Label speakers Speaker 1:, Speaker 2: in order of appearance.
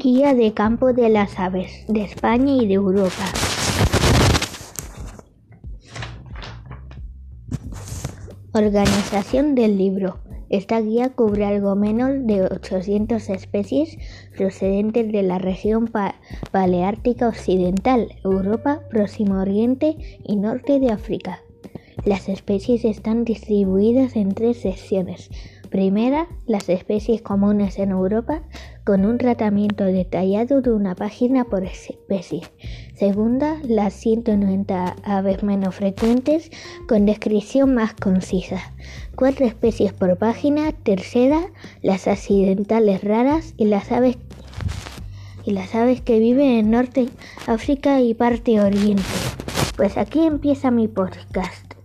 Speaker 1: Guía de campo de las aves de España y de Europa. Organización del libro. Esta guía cubre algo menos de 800 especies procedentes de la región paleártica occidental, Europa, Próximo Oriente y Norte de África. Las especies están distribuidas en tres secciones. Primera, las especies comunes en Europa, con un tratamiento detallado de una página por especie. Segunda, las 190 aves menos frecuentes, con descripción más concisa. Cuatro especies por página. Tercera, las accidentales raras y las aves y las aves que viven en Norte África y parte Oriente. Pues aquí empieza mi podcast.